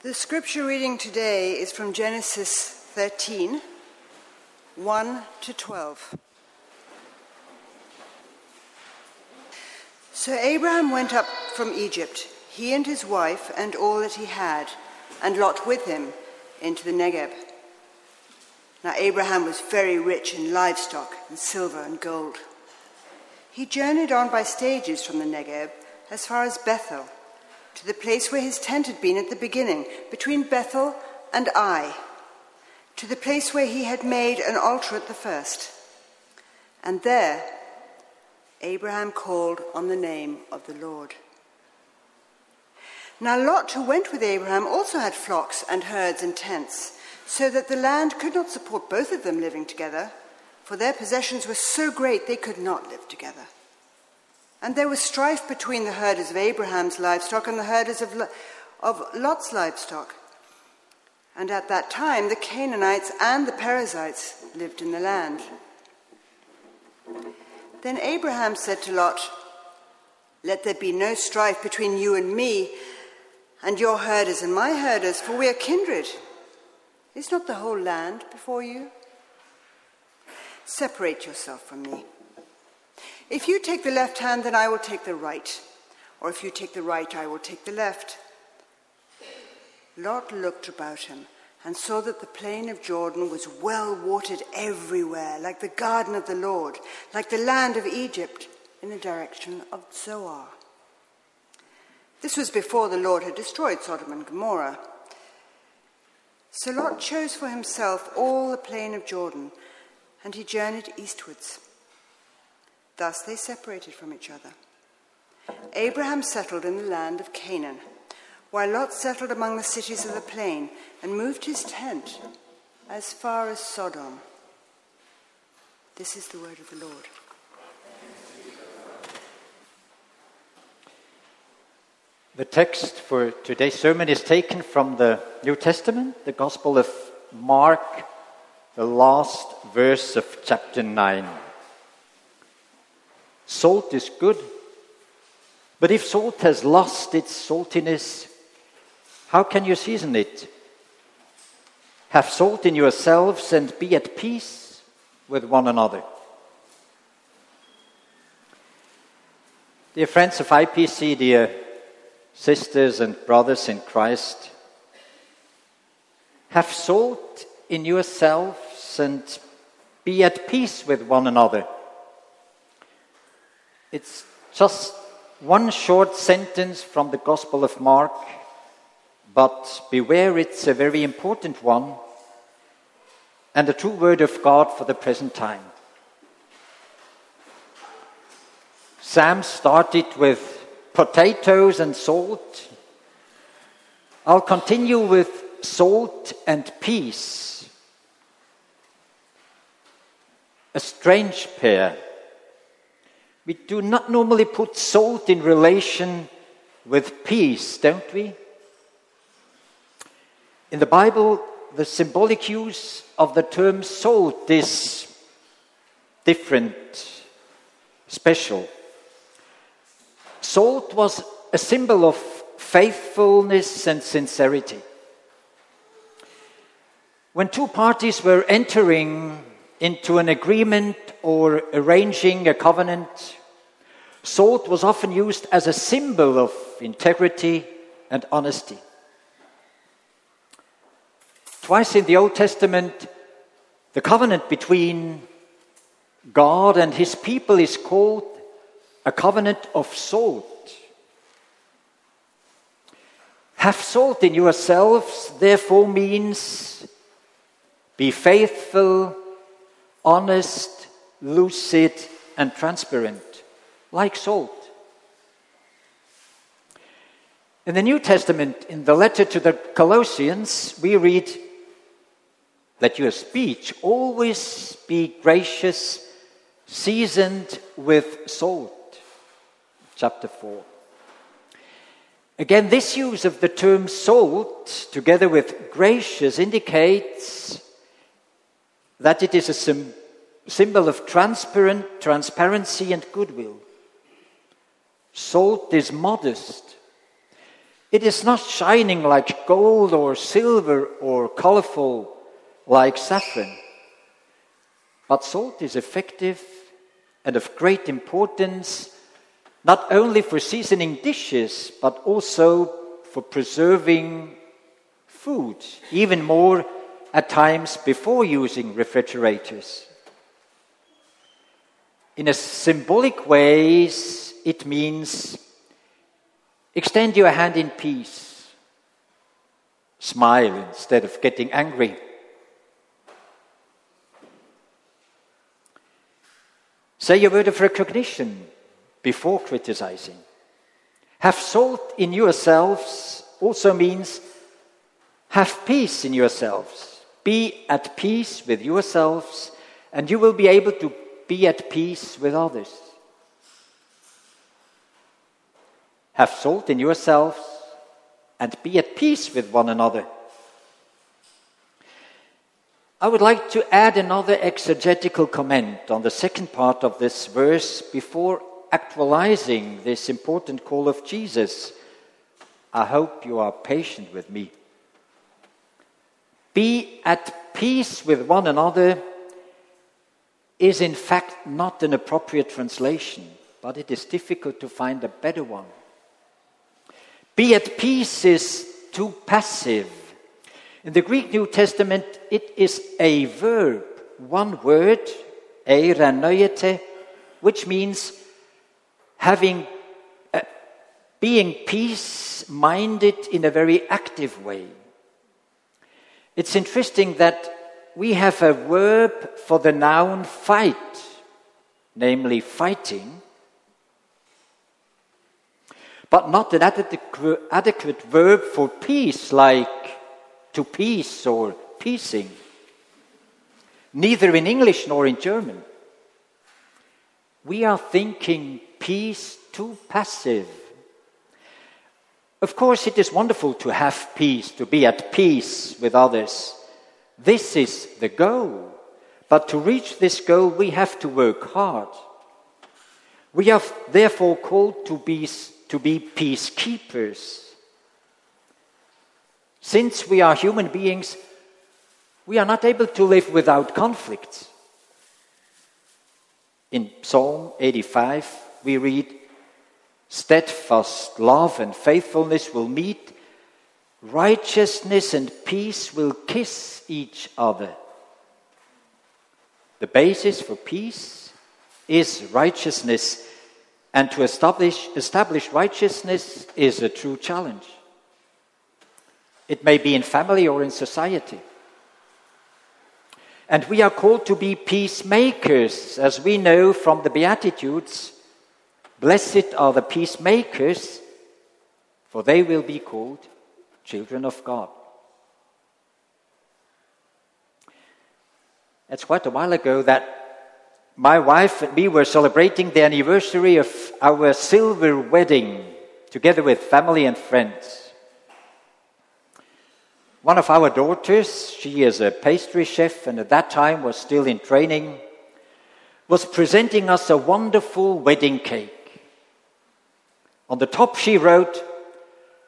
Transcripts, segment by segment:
The scripture reading today is from Genesis 13 1 to 12. So Abraham went up from Egypt, he and his wife and all that he had, and Lot with him, into the Negeb. Now Abraham was very rich in livestock and silver and gold. He journeyed on by stages from the Negeb as far as Bethel to the place where his tent had been at the beginning, between Bethel and Ai, to the place where he had made an altar at the first. And there Abraham called on the name of the Lord. Now Lot, who went with Abraham, also had flocks and herds and tents, so that the land could not support both of them living together, for their possessions were so great they could not live together. And there was strife between the herders of Abraham's livestock and the herders of, of Lot's livestock. And at that time, the Canaanites and the Perizzites lived in the land. Then Abraham said to Lot, Let there be no strife between you and me, and your herders and my herders, for we are kindred. Is not the whole land before you? Separate yourself from me. If you take the left hand, then I will take the right. Or if you take the right, I will take the left. Lot looked about him and saw that the plain of Jordan was well watered everywhere, like the garden of the Lord, like the land of Egypt, in the direction of Zoar. This was before the Lord had destroyed Sodom and Gomorrah. So Lot chose for himself all the plain of Jordan, and he journeyed eastwards. Thus they separated from each other. Abraham settled in the land of Canaan, while Lot settled among the cities of the plain and moved his tent as far as Sodom. This is the word of the Lord. The text for today's sermon is taken from the New Testament, the Gospel of Mark, the last verse of chapter 9. Salt is good, but if salt has lost its saltiness, how can you season it? Have salt in yourselves and be at peace with one another. Dear friends of IPC, dear sisters and brothers in Christ, have salt in yourselves and be at peace with one another. It's just one short sentence from the Gospel of Mark, but beware, it's a very important one and a true word of God for the present time. Sam started with potatoes and salt. I'll continue with salt and peace. A strange pair. We do not normally put salt in relation with peace, don't we? In the Bible, the symbolic use of the term salt is different, special. Salt was a symbol of faithfulness and sincerity. When two parties were entering into an agreement or arranging a covenant, Salt was often used as a symbol of integrity and honesty. Twice in the Old Testament, the covenant between God and his people is called a covenant of salt. Have salt in yourselves, therefore, means be faithful, honest, lucid, and transparent like salt. In the New Testament, in the letter to the Colossians, we read, Let your speech always be gracious, seasoned with salt. Chapter 4. Again, this use of the term salt, together with gracious, indicates that it is a symbol of transparent, transparency and goodwill. Salt is modest. It is not shining like gold or silver or colorful like saffron. But salt is effective and of great importance not only for seasoning dishes, but also for preserving food, even more at times before using refrigerators. In a symbolic ways, it means extend your hand in peace, smile instead of getting angry. Say a word of recognition before criticizing. Have salt in yourselves also means have peace in yourselves. Be at peace with yourselves, and you will be able to be at peace with others. Have salt in yourselves and be at peace with one another. I would like to add another exegetical comment on the second part of this verse before actualizing this important call of Jesus. I hope you are patient with me. Be at peace with one another is in fact not an appropriate translation, but it is difficult to find a better one. Be at peace is too passive. In the Greek New Testament, it is a verb, one word, eireneuete, which means having uh, being peace minded in a very active way. It's interesting that we have a verb for the noun fight, namely fighting, but not an adequate verb for peace, like to peace or piecing. Neither in English nor in German. We are thinking peace too passive. Of course, it is wonderful to have peace, to be at peace with others. This is the goal. But to reach this goal, we have to work hard. We are therefore called to be, to be peacekeepers. Since we are human beings, we are not able to live without conflicts. In Psalm 85, we read, Steadfast love and faithfulness will meet, righteousness and peace will kiss each other. The basis for peace is righteousness, and to establish, establish righteousness is a true challenge. It may be in family or in society. And we are called to be peacemakers, as we know from the Beatitudes Blessed are the peacemakers, for they will be called children of God. It's quite a while ago that my wife and me were celebrating the anniversary of our silver wedding together with family and friends. One of our daughters, she is a pastry chef and at that time was still in training, was presenting us a wonderful wedding cake. On the top, she wrote,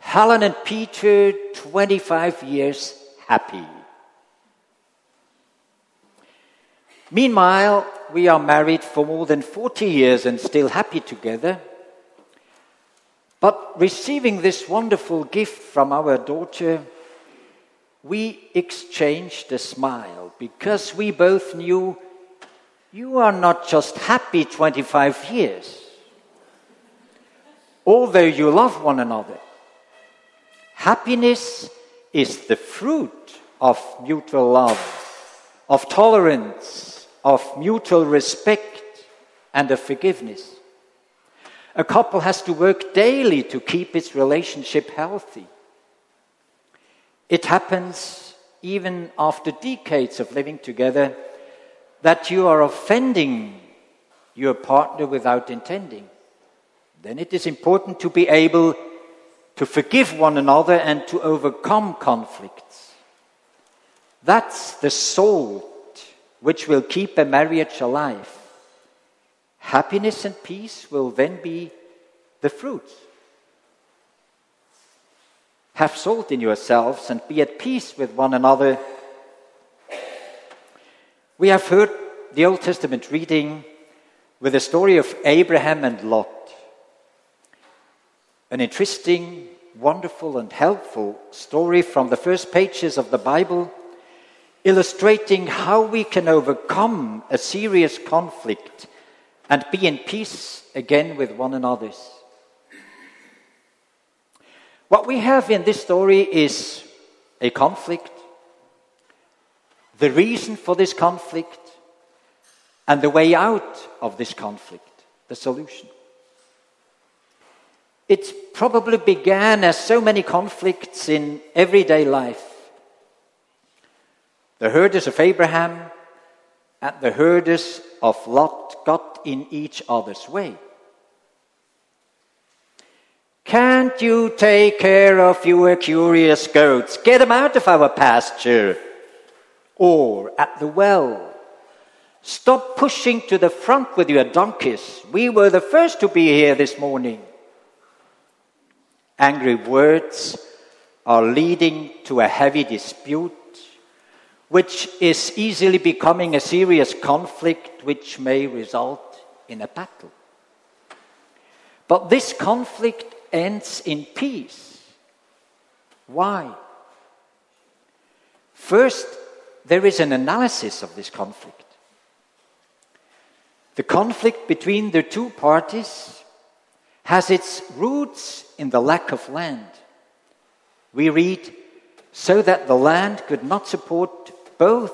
Helen and Peter, 25 years happy. Meanwhile, we are married for more than 40 years and still happy together. But receiving this wonderful gift from our daughter, we exchanged a smile because we both knew you are not just happy 25 years although you love one another. Happiness is the fruit of mutual love, of tolerance, of mutual respect, and of forgiveness. A couple has to work daily to keep its relationship healthy. It happens even after decades of living together that you are offending your partner without intending then it is important to be able to forgive one another and to overcome conflicts. That's the salt which will keep a marriage alive. Happiness and peace will then be the fruit. Have salt in yourselves and be at peace with one another. We have heard the Old Testament reading with the story of Abraham and Lot. An interesting, wonderful, and helpful story from the first pages of the Bible, illustrating how we can overcome a serious conflict and be in peace again with one another. What we have in this story is a conflict, the reason for this conflict, and the way out of this conflict, the solution. It probably began as so many conflicts in everyday life. The herders of Abraham and the herders of Lot got in each other's way. Can't you take care of your curious goats? Get them out of our pasture. Or at the well. Stop pushing to the front with your donkeys. We were the first to be here this morning. Angry words are leading to a heavy dispute, which is easily becoming a serious conflict, which may result in a battle. But this conflict ends in peace. Why? First, there is an analysis of this conflict. The conflict between the two parties has its roots in the lack of land. We read, so that the land could not support both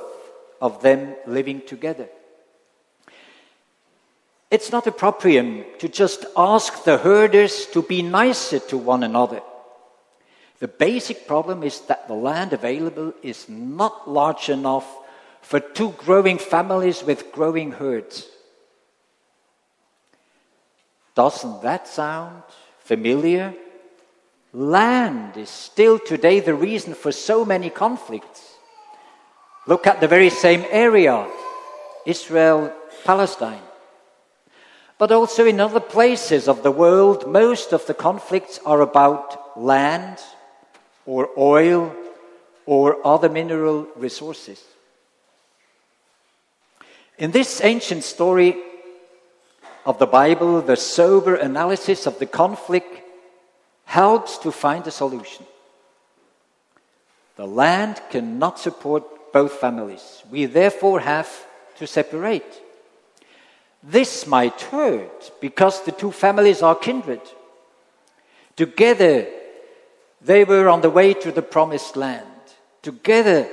of them living together. It's not appropriate to just ask the herders to be nicer to one another. The basic problem is that the land available is not large enough for two growing families with growing herds. Doesn't that sound familiar? Land is still today the reason for so many conflicts. Look at the very same area Israel, Palestine. But also in other places of the world, most of the conflicts are about land or oil or other mineral resources. In this ancient story of the Bible, the sober analysis of the conflict helps to find a solution. The land cannot support both families. We therefore have to separate. This might hurt because the two families are kindred. Together, they were on the way to the promised land. Together,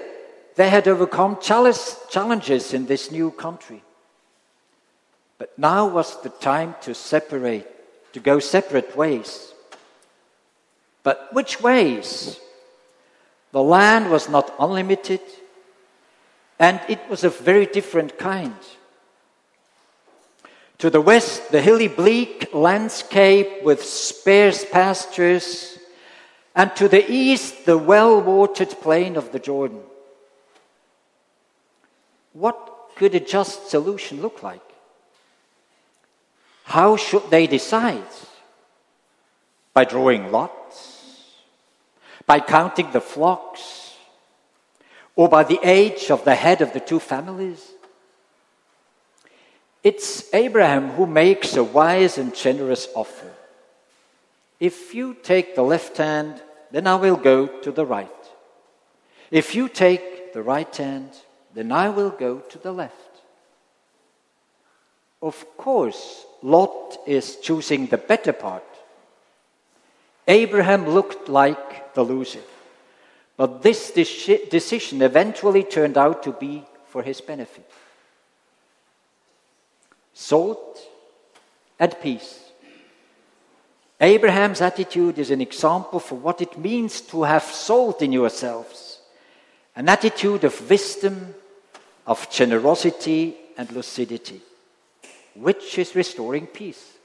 they had overcome challenges in this new country. But now was the time to separate, to go separate ways. But which ways? The land was not unlimited, and it was of very different kind. To the west, the hilly, bleak landscape with sparse pastures, and to the east, the well watered plain of the Jordan. What could a just solution look like? How should they decide? By drawing lots? By counting the flocks? Or by the age of the head of the two families? It's Abraham who makes a wise and generous offer. If you take the left hand, then I will go to the right. If you take the right hand, then I will go to the left. Of course, Lot is choosing the better part. Abraham looked like the loser. But this decision eventually turned out to be for his benefit salt, and peace. Abraham's attitude is an example for what it means to have salt in yourselves an attitude of wisdom, of generosity, and lucidity, which is restoring peace.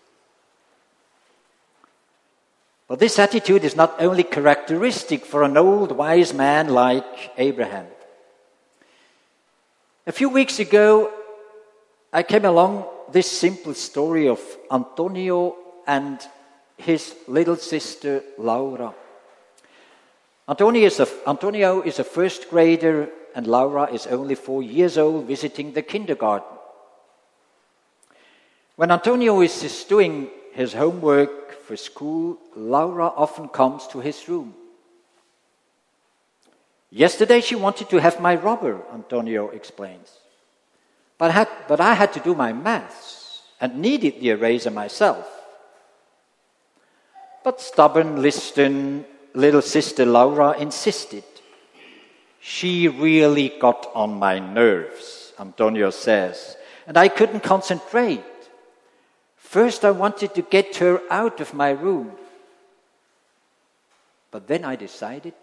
But this attitude is not only characteristic for an old wise man like Abraham. A few weeks ago, I came along this simple story of Antonio and his little sister Laura. Antonio is, a, Antonio is a first grader and Laura is only four years old visiting the kindergarten. When Antonio is doing his homework for school, Laura often comes to his room. Yesterday she wanted to have my rubber, Antonio explains. But I had, but I had to do my maths and needed the eraser myself. But stubborn, liston little sister Laura insisted. She really got on my nerves, Antonio says, and I couldn't concentrate. First, I wanted to get her out of my room. But then I decided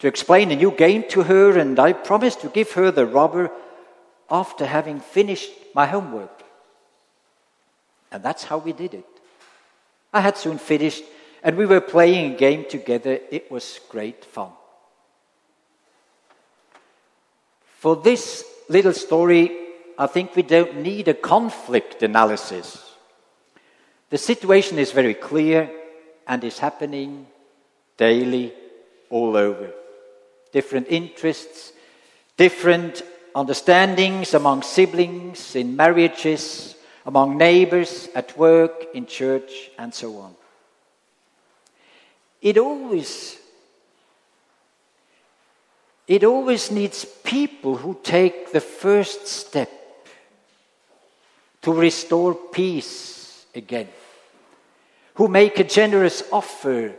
to explain a new game to her, and I promised to give her the rubber after having finished my homework. And that's how we did it. I had soon finished, and we were playing a game together. It was great fun. For this little story, I think we don't need a conflict analysis. The situation is very clear and is happening daily all over. Different interests, different understandings among siblings, in marriages, among neighbors, at work, in church, and so on. It always it always needs people who take the first step to restore peace again, who make a generous offer,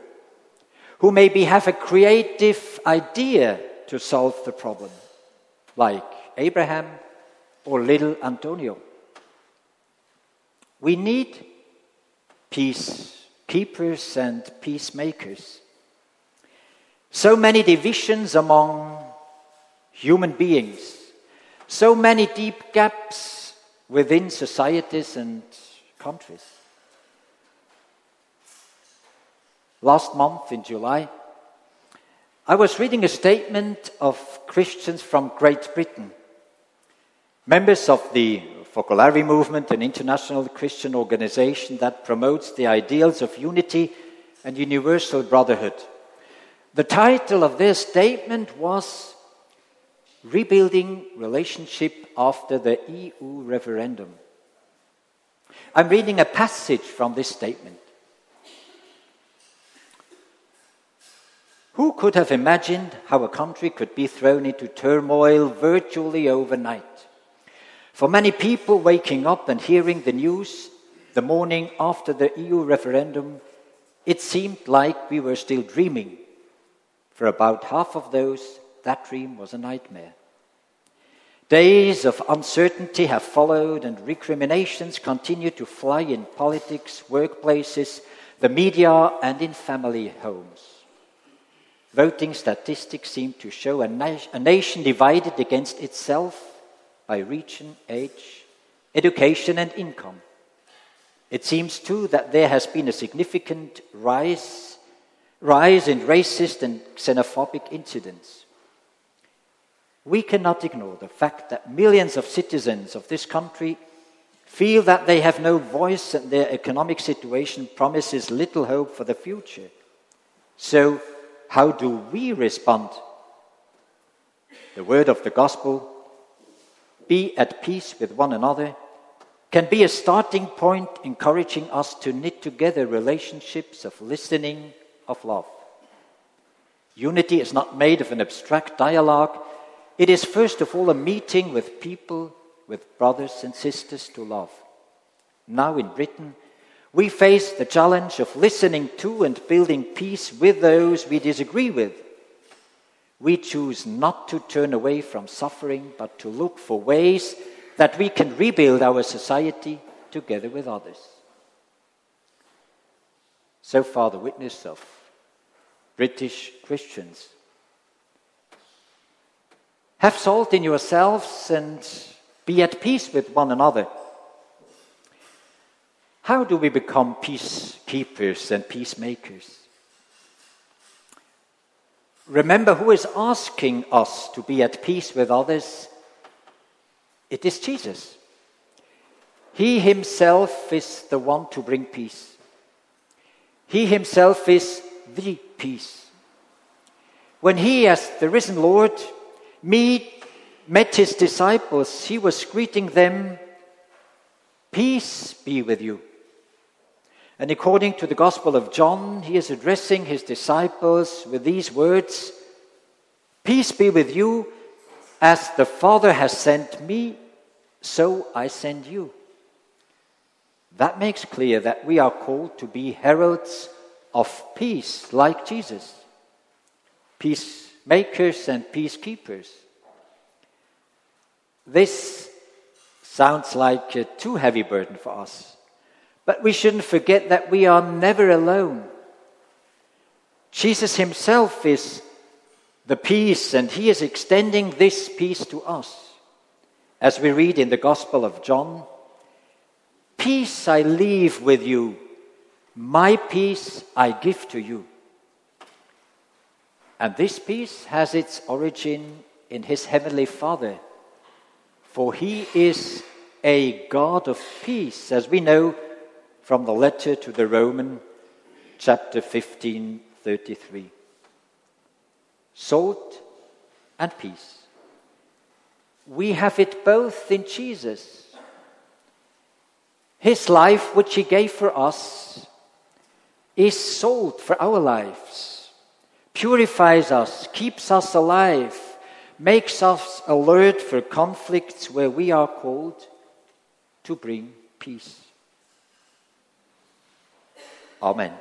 who maybe have a creative idea to solve the problem, like Abraham or little Antonio. We need peace keepers and peacemakers. So many divisions among human beings, so many deep gaps within societies and countries. Last month in July, I was reading a statement of Christians from Great Britain, members of the Focolare movement, an international Christian organization that promotes the ideals of unity and universal brotherhood. The title of their statement was Rebuilding Relationship After the EU Referendum. I'm reading a passage from this statement. Who could have imagined how a country could be thrown into turmoil virtually overnight? For many people waking up and hearing the news the morning after the EU referendum, it seemed like we were still dreaming. For about half of those, that dream was a nightmare. Days of uncertainty have followed, and recriminations continue to fly in politics, workplaces, the media, and in family homes. Voting statistics seem to show a, na- a nation divided against itself by region, age, education, and income. It seems too that there has been a significant rise rise in racist and xenophobic incidents. We cannot ignore the fact that millions of citizens of this country feel that they have no voice and their economic situation promises little hope for the future. So, how do we respond? The word of the gospel, be at peace with one another, can be a starting point encouraging us to knit together relationships of listening, of love. Unity is not made of an abstract dialogue. It is first of all a meeting with people, with brothers and sisters to love. Now in Britain, we face the challenge of listening to and building peace with those we disagree with. We choose not to turn away from suffering, but to look for ways that we can rebuild our society together with others. So far, the witness of British Christians. Have salt in yourselves and be at peace with one another. How do we become peacekeepers and peacemakers? Remember who is asking us to be at peace with others? It is Jesus. He himself is the one to bring peace. He himself is the peace. When he, as the risen Lord, meet, met his disciples, he was greeting them, Peace be with you. And according to the Gospel of John, he is addressing his disciples with these words Peace be with you, as the Father has sent me, so I send you. That makes clear that we are called to be heralds of peace, like Jesus, peacemakers and peacekeepers. This sounds like a too heavy burden for us. But we shouldn't forget that we are never alone. Jesus himself is the peace, and he is extending this peace to us. As we read in the Gospel of John, Peace I leave with you, my peace I give to you. And this peace has its origin in his heavenly Father, for he is a God of peace, as we know from the letter to the Roman, chapter 15, 33. Salt and peace. We have it both in Jesus. His life, which He gave for us, is salt for our lives, purifies us, keeps us alive, makes us alert for conflicts where we are called to bring peace. Amen.